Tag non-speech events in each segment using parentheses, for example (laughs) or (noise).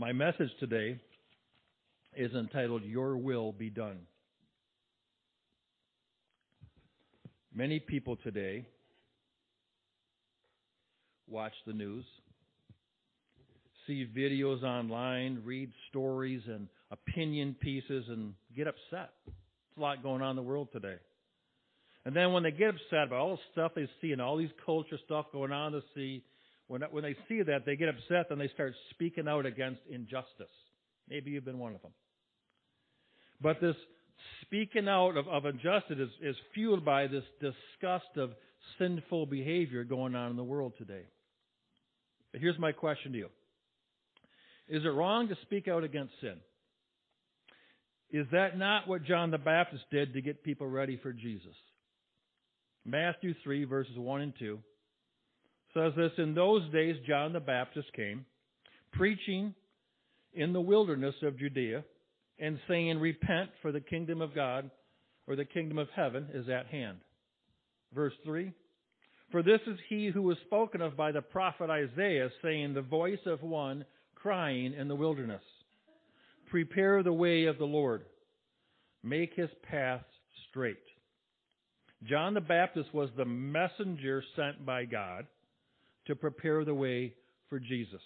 My message today is entitled Your Will Be Done. Many people today watch the news, see videos online, read stories and opinion pieces, and get upset. There's a lot going on in the world today. And then when they get upset about all the stuff they see and all these culture stuff going on to see, when, when they see that, they get upset and they start speaking out against injustice. Maybe you've been one of them. But this speaking out of, of injustice is, is fueled by this disgust of sinful behavior going on in the world today. But here's my question to you. Is it wrong to speak out against sin? Is that not what John the Baptist did to get people ready for Jesus? Matthew 3, verses 1 and 2 says this In those days, John the Baptist came, preaching in the wilderness of Judea, and saying, Repent, for the kingdom of God, or the kingdom of heaven, is at hand. Verse 3 For this is he who was spoken of by the prophet Isaiah, saying, The voice of one crying in the wilderness, Prepare the way of the Lord, make his path straight. John the Baptist was the messenger sent by God to prepare the way for Jesus.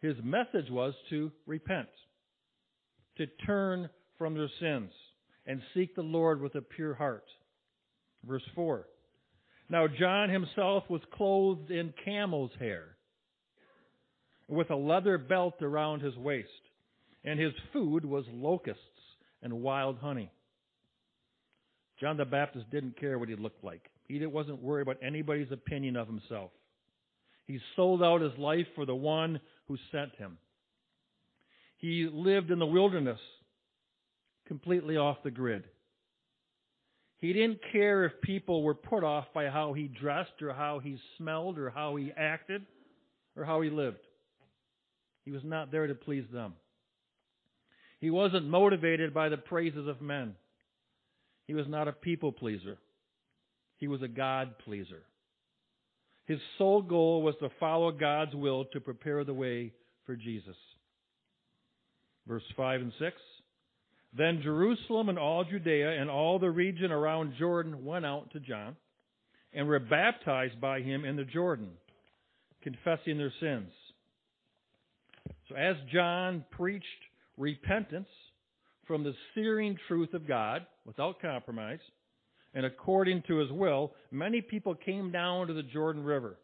His message was to repent, to turn from their sins, and seek the Lord with a pure heart. Verse 4. Now John himself was clothed in camel's hair, with a leather belt around his waist, and his food was locusts and wild honey. John the Baptist didn't care what he looked like. He wasn't worried about anybody's opinion of himself. He sold out his life for the one who sent him. He lived in the wilderness, completely off the grid. He didn't care if people were put off by how he dressed or how he smelled or how he acted or how he lived. He was not there to please them. He wasn't motivated by the praises of men. He was not a people pleaser. He was a God pleaser. His sole goal was to follow God's will to prepare the way for Jesus. Verse 5 and 6. Then Jerusalem and all Judea and all the region around Jordan went out to John and were baptized by him in the Jordan, confessing their sins. So as John preached repentance from the searing truth of God without compromise and according to his will, many people came down to the Jordan River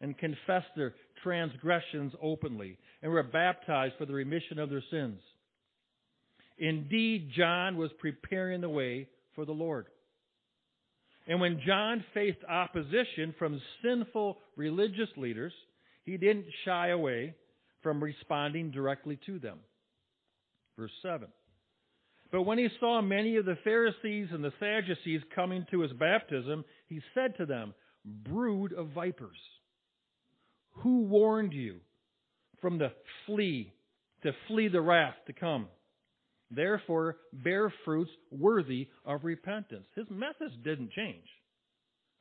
and confessed their transgressions openly and were baptized for the remission of their sins. Indeed, John was preparing the way for the Lord. And when John faced opposition from sinful religious leaders, he didn't shy away from responding directly to them. Verse 7. But when he saw many of the Pharisees and the Sadducees coming to his baptism, he said to them, Brood of vipers, who warned you from the flea, to flee the wrath to come? Therefore, bear fruits worthy of repentance. His message didn't change.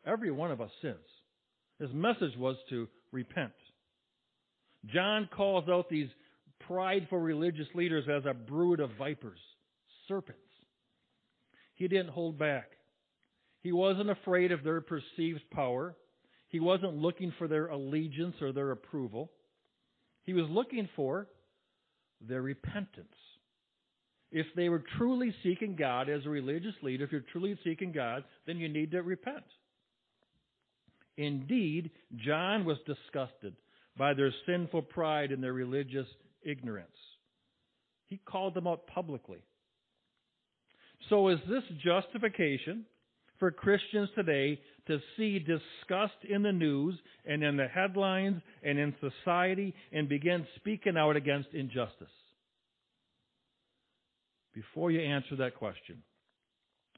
Every one of us sins. His message was to repent. John calls out these prideful religious leaders as a brood of vipers serpents. He didn't hold back. He wasn't afraid of their perceived power. He wasn't looking for their allegiance or their approval. He was looking for their repentance. If they were truly seeking God as a religious leader, if you're truly seeking God, then you need to repent. Indeed, John was disgusted by their sinful pride and their religious ignorance. He called them out publicly. So is this justification for Christians today to see disgust in the news and in the headlines and in society and begin speaking out against injustice? Before you answer that question,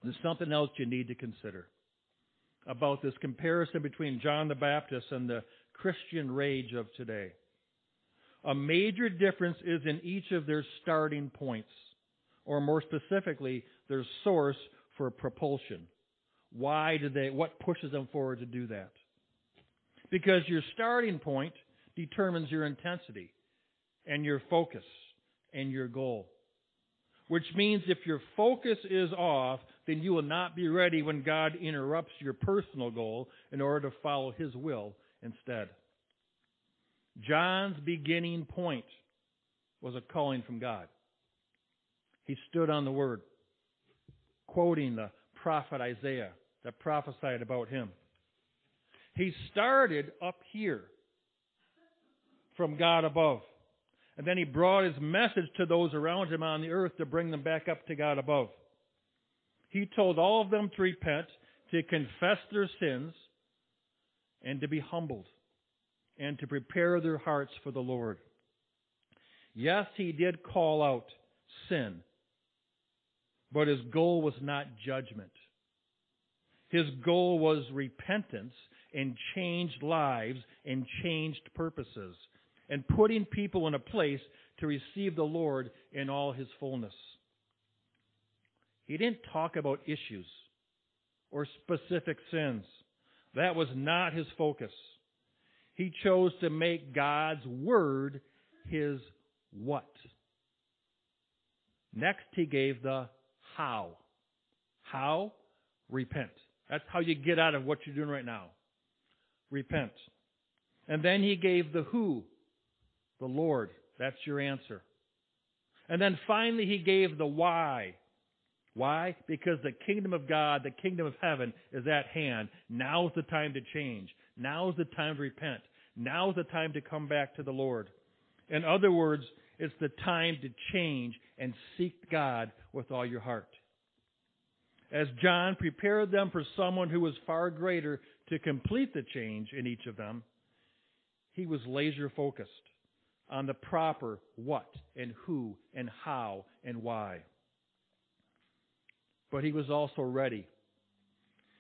there's something else you need to consider about this comparison between John the Baptist and the Christian rage of today. A major difference is in each of their starting points or more specifically, their source for propulsion. Why do they, what pushes them forward to do that? Because your starting point determines your intensity. and your focus and your goal. Which means if your focus is off, then you will not be ready when God interrupts your personal goal in order to follow His will instead. John's beginning point was a calling from God. He stood on the Word, quoting the prophet Isaiah that prophesied about him. He started up here from God above. And then he brought his message to those around him on the earth to bring them back up to God above. He told all of them to repent, to confess their sins, and to be humbled, and to prepare their hearts for the Lord. Yes, he did call out sin, but his goal was not judgment. His goal was repentance and changed lives and changed purposes and putting people in a place to receive the Lord in all his fullness. He didn't talk about issues or specific sins. That was not his focus. He chose to make God's Word his what. Next, he gave the how. How? Repent. That's how you get out of what you're doing right now. Repent. And then he gave the who. The Lord. That's your answer. And then finally he gave the why. Why? Because the kingdom of God, the kingdom of heaven is at hand. Now's the time to change. Now's the time to repent. Now's the time to come back to the Lord. In other words, it's the time to change and seek God with all your heart. As John prepared them for someone who was far greater to complete the change in each of them, he was laser focused on the proper what and who and how and why. But he was also ready.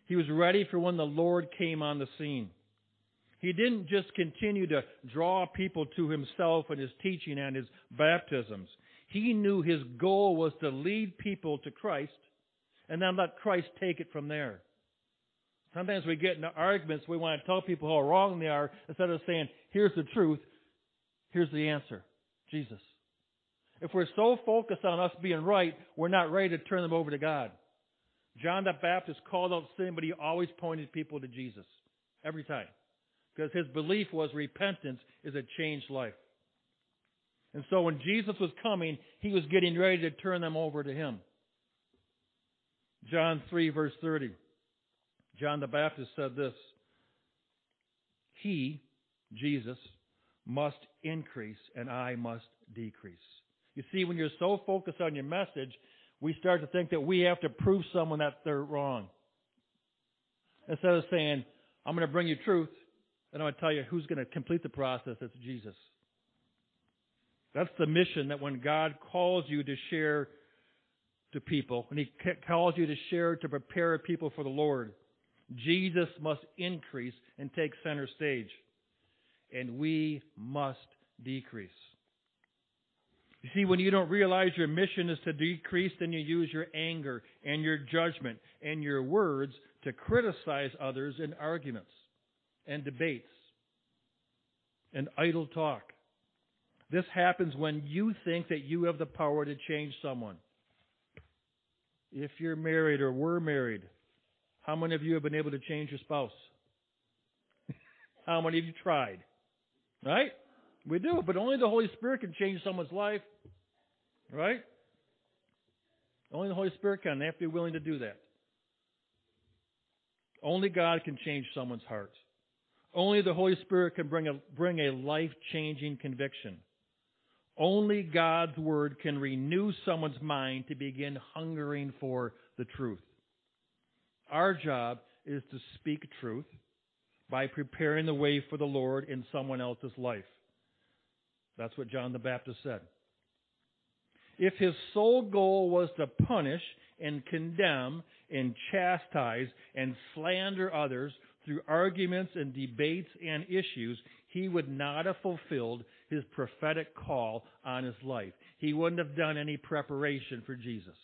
He was ready for when the Lord came on the scene. He didn't just continue to draw people to himself and his teaching and his baptisms. He knew his goal was to lead people to Christ and then let Christ take it from there. Sometimes we get into arguments, we want to tell people how wrong they are instead of saying, here's the truth, here's the answer Jesus. If we're so focused on us being right, we're not ready to turn them over to God. John the Baptist called out sin, but he always pointed people to Jesus. Every time because his belief was repentance is a changed life. And so when Jesus was coming, he was getting ready to turn them over to him. John 3, verse 30. John the Baptist said this He, Jesus, must increase and I must decrease. You see, when you're so focused on your message, we start to think that we have to prove someone that they're wrong. Instead of saying, I'm going to bring you truth, and I'm going to tell you who's going to complete the process. It's Jesus. That's the mission that when God calls you to share to people, when He calls you to share to prepare people for the Lord, Jesus must increase and take center stage. And we must decrease. You see, when you don't realize your mission is to decrease, then you use your anger and your judgment and your words to criticize others in arguments and debates and idle talk. This happens when you think that you have the power to change someone. If you're married or were married, how many of you have been able to change your spouse? (laughs) how many of you tried? Right? We do, but only the Holy Spirit can change someone's life. Right? Only the Holy Spirit can. They have to be willing to do that. Only God can change someone's heart. Only the Holy Spirit can bring a, bring a life changing conviction. Only God's Word can renew someone's mind to begin hungering for the truth. Our job is to speak truth by preparing the way for the Lord in someone else's life. That's what John the Baptist said. If his sole goal was to punish and condemn and chastise and slander others through arguments and debates and issues, he would not have fulfilled his prophetic call on his life. He wouldn't have done any preparation for Jesus.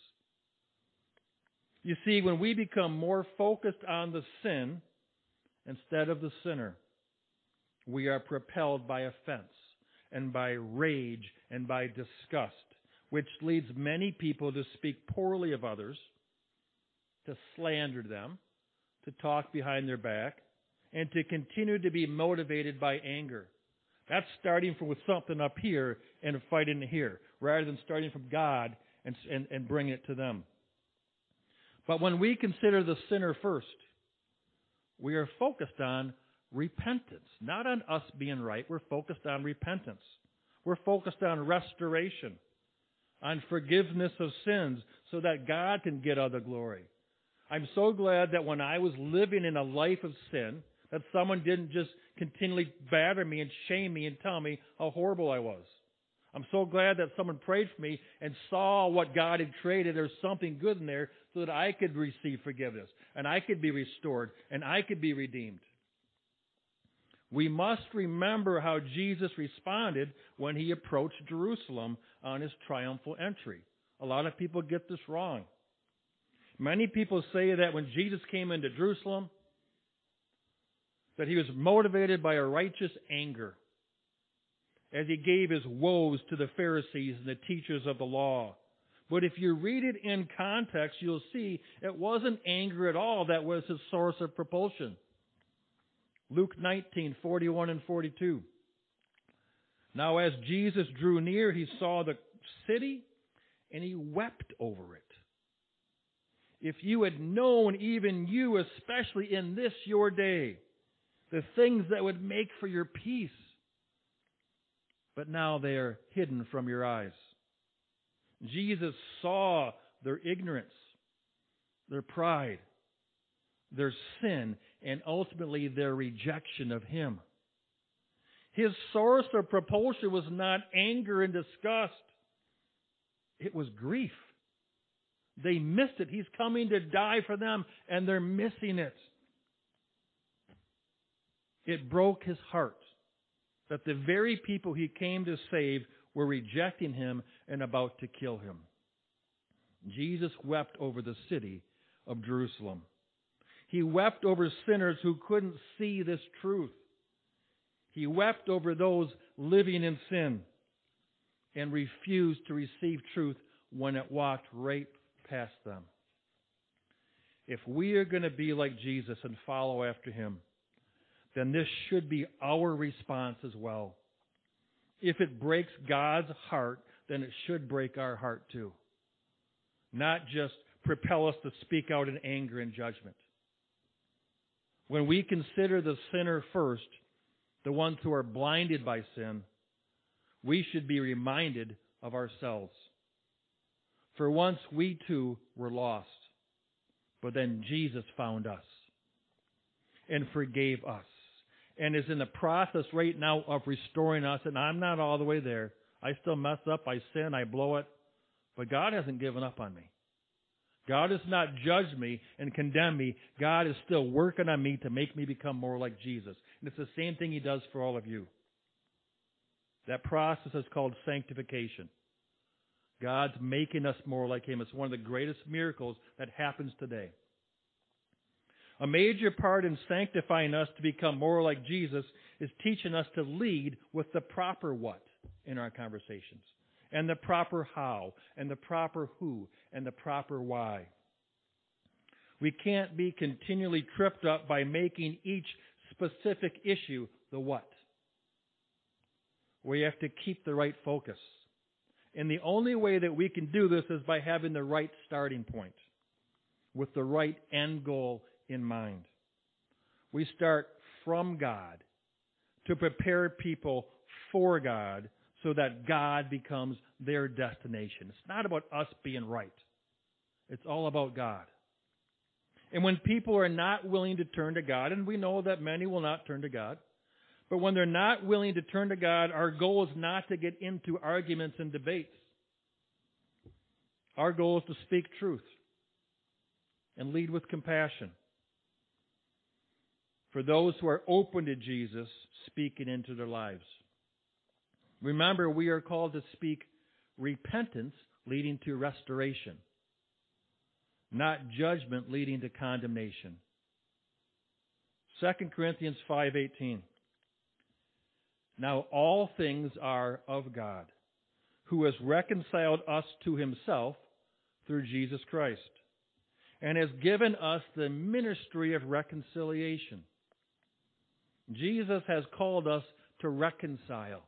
You see, when we become more focused on the sin instead of the sinner, we are propelled by offense. and by rage and by disgust, which leads many people to speak poorly of others, to slander them, to talk behind their back, and to continue to be motivated by anger. That's starting from with something up here and fighting here, rather than starting from God and, and, and bringing it to them. But when we consider the sinner first, we are focused on repentance, not on us being right. We're focused on repentance. We're focused on restoration, on forgiveness of sins, so that God can get all the glory. I'm so glad that when I was living in a life of sin, that someone didn't just continually batter me and shame me and tell me how horrible I was. I'm so glad that someone prayed for me and saw what God had created. There's something good in there so that I could receive forgiveness and I could be restored and I could be redeemed. We must remember how Jesus responded when he approached Jerusalem on his triumphal entry. A lot of people get this wrong. Many people say that when Jesus came into Jerusalem, that he was motivated by a righteous anger as he gave his woes to the Pharisees and the teachers of the law. But if you read it in context, you'll see it wasn't anger at all that was his source of propulsion. Luke 19, 41 and 42. Now as Jesus drew near, he saw the city and he wept over it. If you had known, even you, especially in this your day, the things that would make for your peace, but now they are hidden from your eyes. Jesus saw their ignorance, their pride, their sin, and ultimately their rejection of Him. His source of propulsion was not anger and disgust. It was grief. They missed it. He's coming to die for them, and they're missing it. It broke his heart that the very people he came to save were rejecting him and about to kill him. Jesus wept over the city of Jerusalem. He wept over sinners who couldn't see this truth. He wept over those living in sin and refused to receive truth when it walked right past them. If we are going to be like Jesus and follow after him, then this should be our response as well. If it breaks God's heart, then it should break our heart too. Not just propel us to speak out in anger and judgment. When we consider the sinner first, the ones who are blinded by sin, we should be reminded of ourselves. For once we too were lost, but then Jesus found us and forgave us and is in the process right now of restoring us. And I'm not all the way there. I still mess up. I sin. I blow it. But God hasn't given up on me. God has not judged me and condemned me. God is still working on me to make me become more like Jesus. And it's the same thing He does for all of you. That process is called sanctification. God's making us more like Him. It's one of the greatest miracles that happens today. A major part in sanctifying us to become more like Jesus is teaching us to lead with the proper what in our conversations, and the proper how, and the proper who, and the proper why. We can't be continually tripped up by making each specific issue the what. We have to keep the right focus. And the only way that we can do this is by having the right starting point with the right end goal in mind. We start from God to prepare people for God so that God becomes their destination. It's not about us being right. It's all about God. And when people are not willing to turn to God, and we know that many will not turn to God, but when they're not willing to turn to God, our goal is not to get into arguments and debates. Our goal is to speak truth and lead with compassion for those who are open to Jesus speaking into their lives. Remember, we are called to speak repentance leading to restoration, not judgment leading to condemnation. 2 Corinthians 5:18 Now all things are of God, who has reconciled us to himself through Jesus Christ, and has given us the ministry of reconciliation. Jesus has called us to reconcile.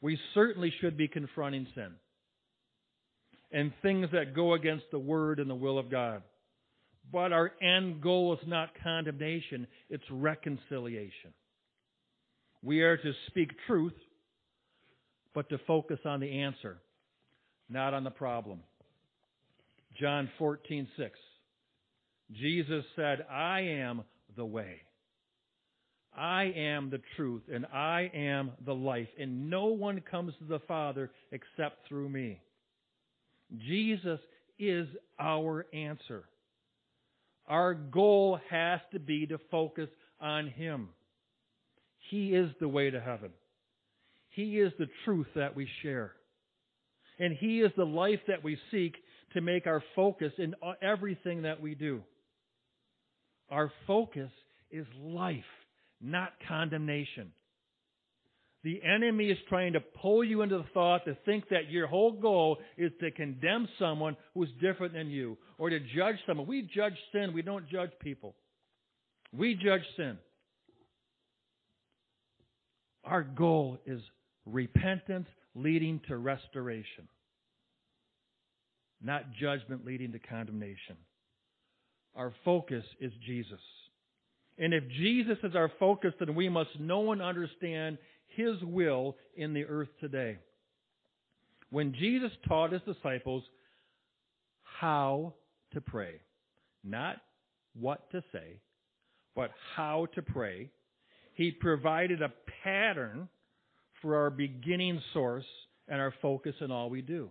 We certainly should be confronting sin and things that go against the Word and the will of God. But our end goal is not condemnation, it's reconciliation. We are to speak truth, but to focus on the answer, not on the problem. John 14:6. Jesus said, "I am the way. I am the truth, and I am the life, and no one comes to the Father except through me." Jesus is our answer. Our goal has to be to focus on Him. He is the way to heaven. He is the truth that we share. And He is the life that we seek to make our focus in everything that we do. Our focus is life, not condemnation. The enemy is trying to pull you into the thought to think that your whole goal is to condemn someone who's different than you or to judge someone. We judge sin, we don't judge people. We judge sin. Our goal is repentance leading to restoration, not judgment leading to condemnation. Our focus is Jesus. And if Jesus is our focus, then we must know and understand his will in the earth today. When Jesus taught his disciples how to pray, not what to say, but how to pray, he provided a pattern for our beginning source and our focus in all we do.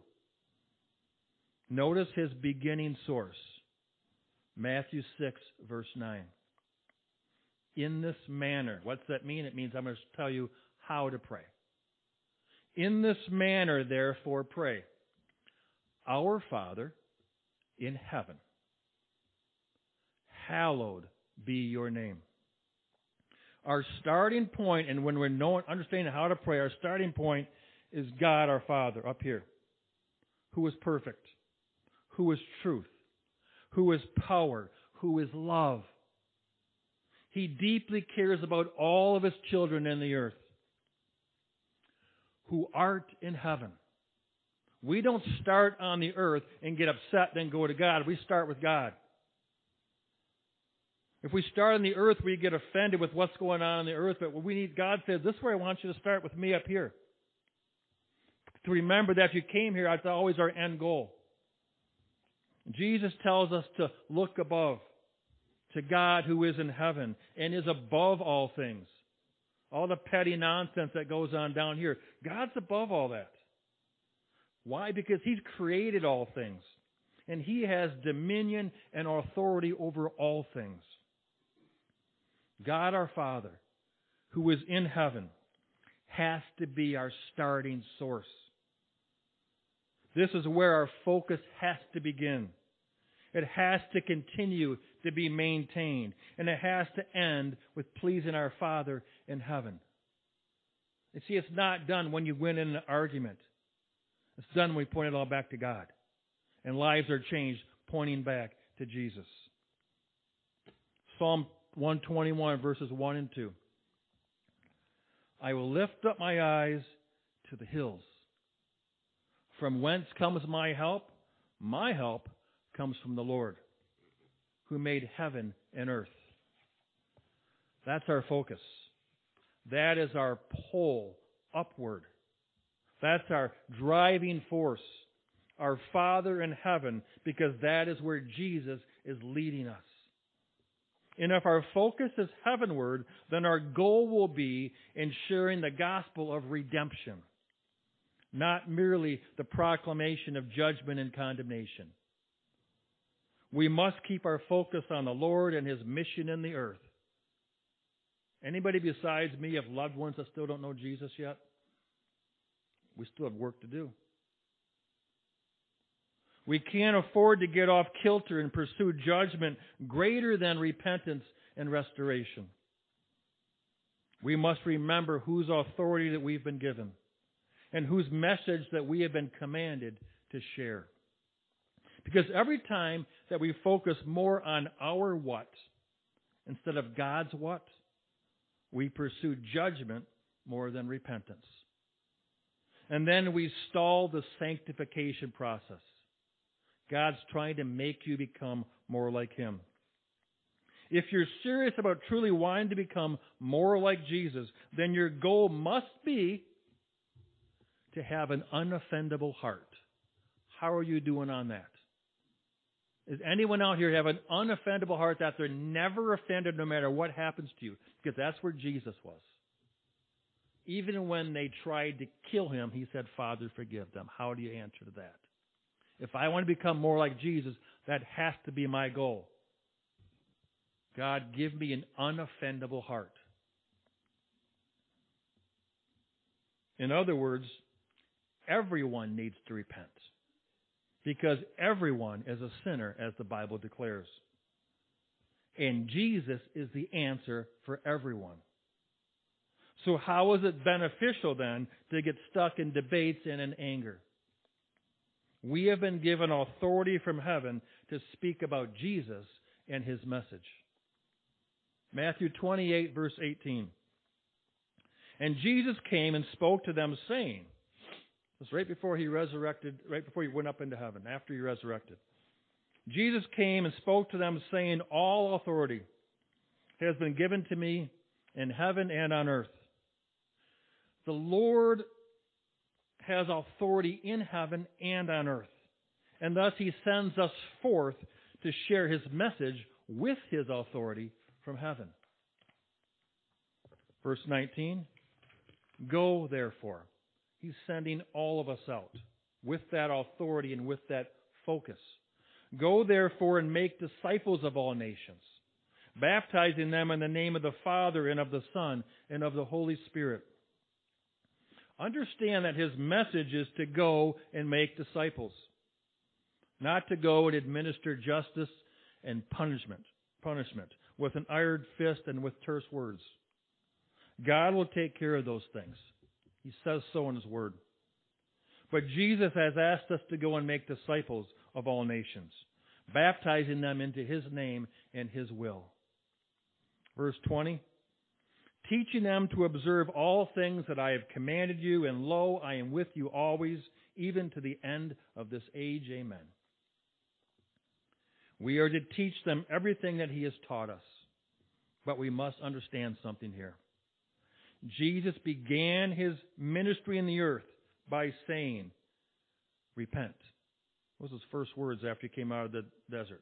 Notice his beginning source. Matthew 6, verse 9. In this manner. What's that mean? It means I'm going to tell you how to pray. In this manner, therefore, pray. Our Father in heaven, hallowed be your name. Our starting point, and when we're knowing, understanding how to pray, our starting point is God our Father up here, who is perfect, who is truth, who is power, who is love. He deeply cares about all of his children in the earth who art in heaven. We don't start on the earth and get upset, then go to God. We start with God. If we start on the earth, we get offended with what's going on on the earth, but we need, God says, this is where I want you to start with me up here. To remember that if you came here, that's always our end goal. Jesus tells us to look above to God who is in heaven and is above all things. All the petty nonsense that goes on down here. God's above all that. Why? Because He's created all things. And He has dominion and authority over all things. God our Father, who is in heaven, has to be our starting source. This is where our focus has to begin. It has to continue to be maintained. And it has to end with pleasing our Father in heaven. You see, it's not done when you win in an argument. It's done when we point it all back to God. And lives are changed, pointing back to Jesus. Psalm 121, verses 1 and 2. I will lift up my eyes to the hills. From whence comes my help? My help comes from the Lord, who made heaven and earth. That's our focus. That is our pull upward. That's our driving force. Our Father in heaven, because that is where Jesus is leading us. And if our focus is heavenward, then our goal will be ensuring the gospel of redemption, not merely the proclamation of judgment and condemnation. We must keep our focus on the Lord and His mission in the earth. Anybody besides me have loved ones that still don't know Jesus yet? We still have work to do. We can't afford to get off kilter and pursue judgment greater than repentance and restoration. we must remember whose authority that we've been given and whose message that we have been commanded to share. Because every time that we focus more on our what instead of God's what, we pursue judgment more than repentance. And then we stall the sanctification process. God's trying to make you become more like Him. If you're serious about truly wanting to become more like Jesus, then your goal must be to have an unoffendable heart. How are you doing on that? Is anyone out here have an unoffendable heart that they're never offended no matter what happens to you? Because that's where Jesus was. Even when they tried to kill him, he said, Father, forgive them. How do you answer to that? If I want to become more like Jesus, that has to be my goal. God, give me an unoffendable heart. In other words, everyone needs to repent. Because everyone is a sinner, as the Bible declares. And Jesus is the answer for everyone. So, how is it beneficial then to get stuck in debates and in anger? We have been given authority from heaven to speak about Jesus and his message. Matthew 28, verse 18. And Jesus came and spoke to them, saying, This right before he resurrected, right before he went up into heaven, after he resurrected. Jesus came and spoke to them, saying, All authority has been given to me in heaven and on earth. The Lord has authority in heaven and on earth. And thus he sends us forth to share his message with his authority from heaven. Verse 19 Go, therefore. He's sending all of us out with that authority and with that focus. Go, therefore, and make disciples of all nations, baptizing them in the name of the Father and of the Son and of the Holy Spirit. Understand that his message is to go and make disciples, not to go and administer justice and punishment, punishment with an iron fist and with terse words. God will take care of those things. He says so in His Word. But Jesus has asked us to go and make disciples of all nations, baptizing them into His name and His will. Verse 20 Teaching them to observe all things that I have commanded you, and lo, I am with you always, even to the end of this age. Amen. We are to teach them everything that He has taught us. But we must understand something here. Jesus began His ministry in the earth by saying, Repent. What was his first words after he came out of the desert?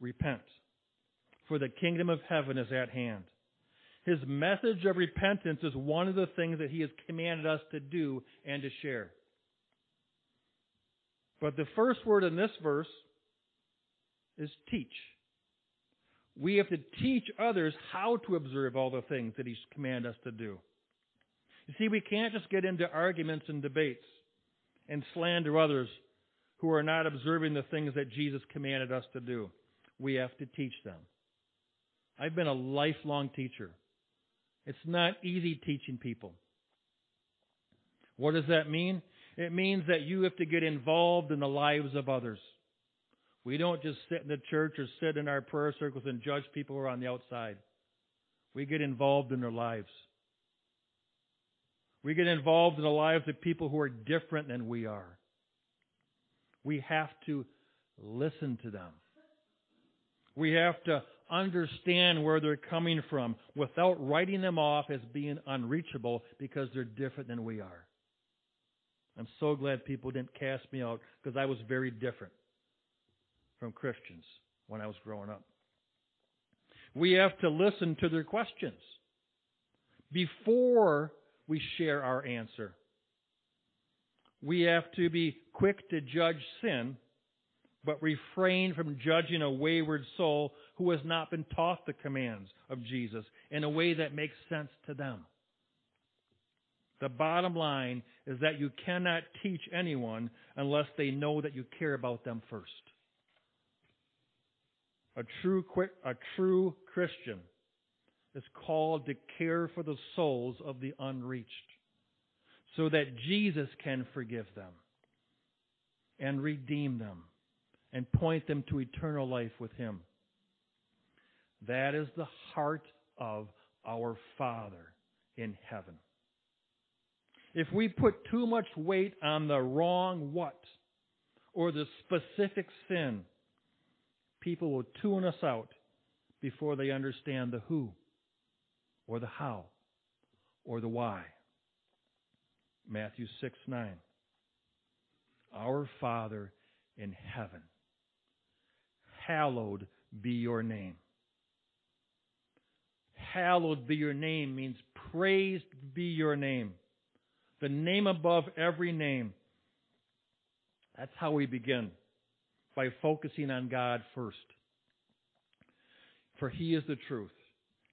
Repent. For the kingdom of heaven is at hand. His message of repentance is one of the things that he has commanded us to do and to share. But the first word in this verse is teach. We have to teach others how to observe all the things that He's commanded us to do. You see, we can't just get into arguments and debates and slander others who are not observing the things that Jesus commanded us to do. We have to teach them. I've been a lifelong teacher. It's not easy teaching people. What does that mean? It means that you have to get involved in the lives of others. We don't just sit in the church or sit in our prayer circles and judge people who are on the outside. We get involved in their lives. We get involved in the lives of people who are different than we are. We have to listen to them. We have to understand where they're coming from without writing them off as being unreachable because they're different than we are. I'm so glad people didn't cast me out because I was very different from Christians when I was growing up. We have to listen to their questions before we share our answer. We have to be quick to judge sin, but refrain from judging a wayward soul who has not been taught the commands of Jesus in a way that makes sense to them. The bottom line is that you cannot teach anyone unless they know that you care about them first. A true, a true Christian is called to care for the souls of the unreached so that Jesus can forgive them and redeem them and point them to eternal life with Him. That is the heart of our Father in heaven. If we put too much weight on the wrong what or the specific sin, people will tune us out before they understand the who or the how or the why. Matthew 6 9. Our Father in heaven, hallowed be your name. Hallowed be your name means praised be your name. The name above every name. That's how we begin, by focusing on God first. For He is the truth,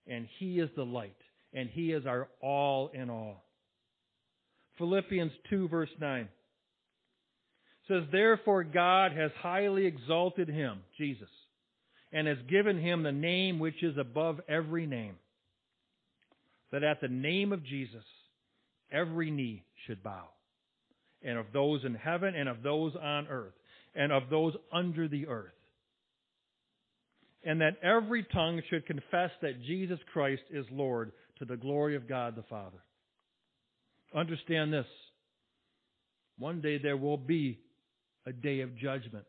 and He is the light, and He is our all in all. Philippians 2, verse 9 says, Therefore God has highly exalted Him, Jesus, and has given Him the name which is above every name, that at the name of Jesus every knee should bow, and of those in heaven, and of those on earth, and of those under the earth and that every tongue should confess that Jesus Christ is Lord to the glory of God the Father. Understand this. One day there will be a day of judgment.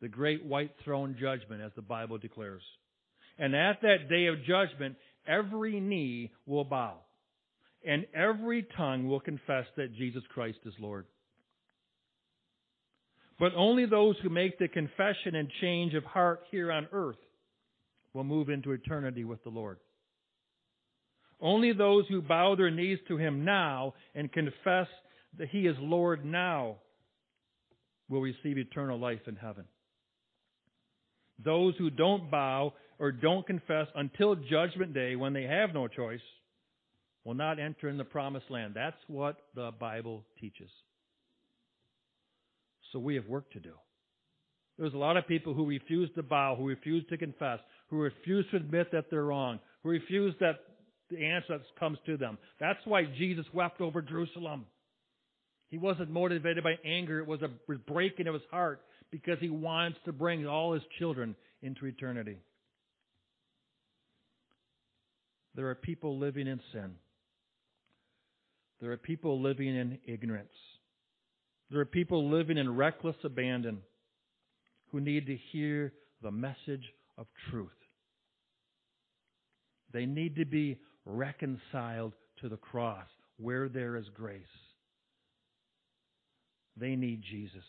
The great white throne judgment, as the Bible declares. And at that day of judgment, every knee will bow, and every tongue will confess that Jesus Christ is Lord. But only those who make the confession and change of heart here on earth will move into eternity with the Lord. Only those who bow their knees to Him now and confess that He is Lord now will receive eternal life in heaven. Those who don't bow or don't confess until Judgment Day, when they have no choice, will not enter in the promised land. That's what the Bible teaches. So we have work to do. There's a lot of people who refuse to bow, who refuse to confess, who refuse to admit that they're wrong, who refuse that the answer that comes to them. That's why Jesus wept over Jerusalem. He wasn't motivated by anger. It was a breaking of his heart because he wants to bring all his children into eternity. There are people living in sin. There are people living in ignorance. There are people living in reckless abandon who need to hear the message of truth. They need to be reconciled to the cross where there is grace. They need Jesus.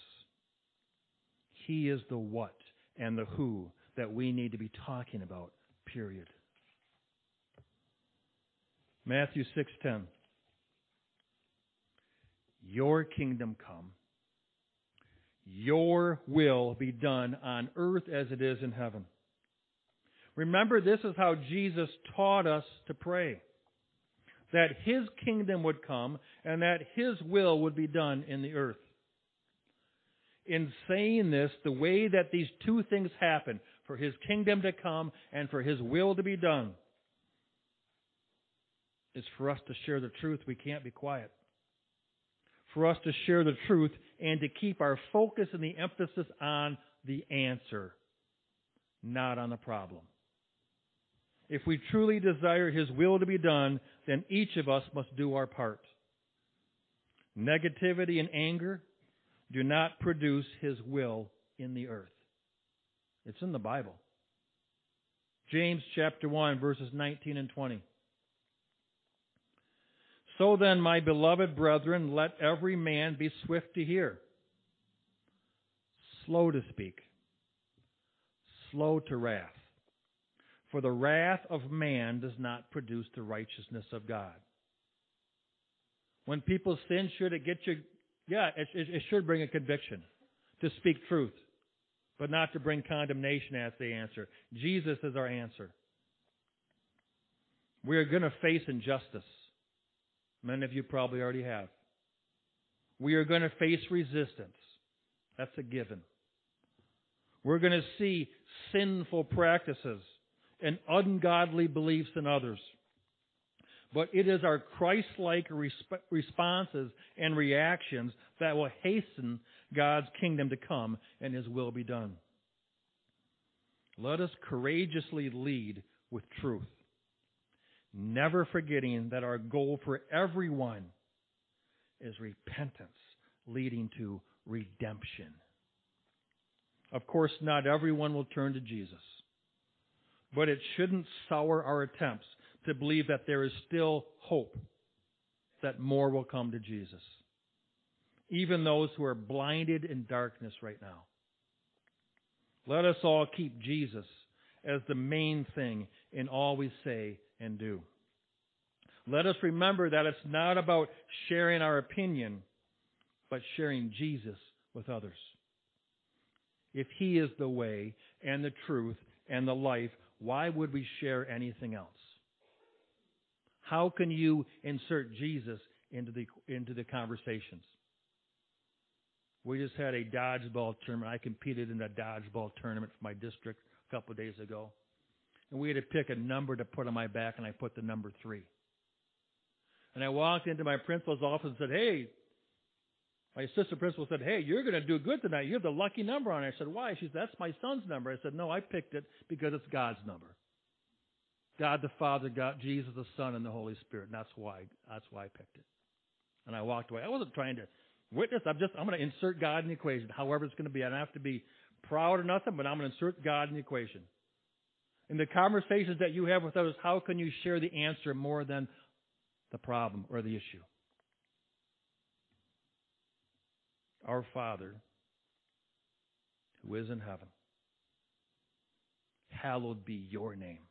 He is the what and the who that we need to be talking about, period. Matthew 6:10 your kingdom come. Your will be done on earth as it is in heaven. Remember, this is how Jesus taught us to pray. That His kingdom would come and that His will would be done in the earth. In saying this, the way that these two things happen, for His kingdom to come and for His will to be done, is for us to share the truth. We can't be quiet for us to share the truth and to keep our focus and the emphasis on the answer, not on the problem. If we truly desire His will to be done, then each of us must do our part. Negativity and anger do not produce His will in the earth. It's in the Bible. James chapter 1 verses 19 and 20. So then, my beloved brethren, let every man be swift to hear, slow to speak, slow to wrath. For the wrath of man does not produce the righteousness of God. When people sin, should it get you? Yeah, it, it, it should bring a conviction to speak truth, but not to bring condemnation as the answer. Jesus is our answer. We are going to face injustice. Many of you probably already have. We are going to face resistance. That's a given. We're going to see sinful practices and ungodly beliefs in others. But it is our Christ-like resp- responses and reactions that will hasten God's kingdom to come and His will be done. Let us courageously lead with truth, never forgetting that our goal for everyone is repentance leading to redemption. Of course, not everyone will turn to Jesus, but it shouldn't sour our attempts to believe that there is still hope that more will come to Jesus, even those who are blinded in darkness right now. Let us all keep Jesus as the main thing in all we say and do. Let us remember that it's not about sharing our opinion, but sharing Jesus with others. If He is the way and the truth and the life, why would we share anything else? How can you insert Jesus into the, into the conversations? We just had a dodgeball tournament. I competed in a dodgeball tournament for my district a couple of days ago. And we had to pick a number to put on my back, and I put the number three. And I walked into my principal's office and said, Hey, my assistant principal said, Hey, you're going to do good tonight. You have the lucky number on it. I said, Why? She said, That's my son's number. I said, No, I picked it because it's God's number. God the Father, God, Jesus the Son, and the Holy Spirit. And that's why that's why I picked it. And I walked away. I wasn't trying to witness. I'm just I'm going to insert God in the equation, however it's going to be. I don't have to be proud or nothing, but I'm going to insert God in the equation. In the conversations that you have with others, how can you share the answer more than the problem or the issue? Our Father, who is in heaven, hallowed be your name.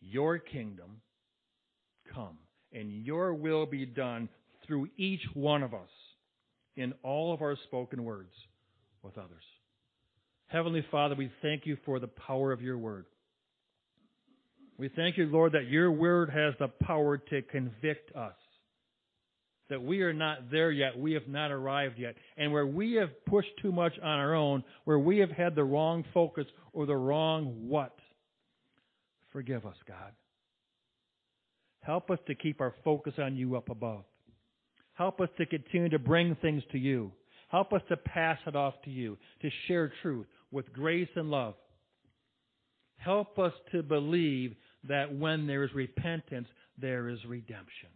Your kingdom come, and your will be done through each one of us in all of our spoken words with others. Heavenly Father, we thank you for the power of your word. We thank you, Lord, that your word has the power to convict us. That we are not there yet. We have not arrived yet. And where we have pushed too much on our own, where we have had the wrong focus or the wrong what, forgive us, God. Help us to keep our focus on you up above. Help us to continue to bring things to you. Help us to pass it off to you, to share truth with grace and love. Help us to believe that when there is repentance, there is redemption.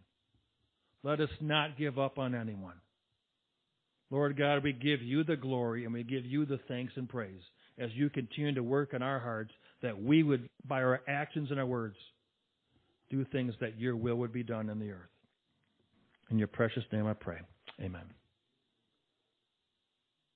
Let us not give up on anyone. Lord God, we give you the glory and we give you the thanks and praise as you continue to work in our hearts that we would, by our actions and our words, do things that your will would be done in the earth. In your precious name I pray. Amen.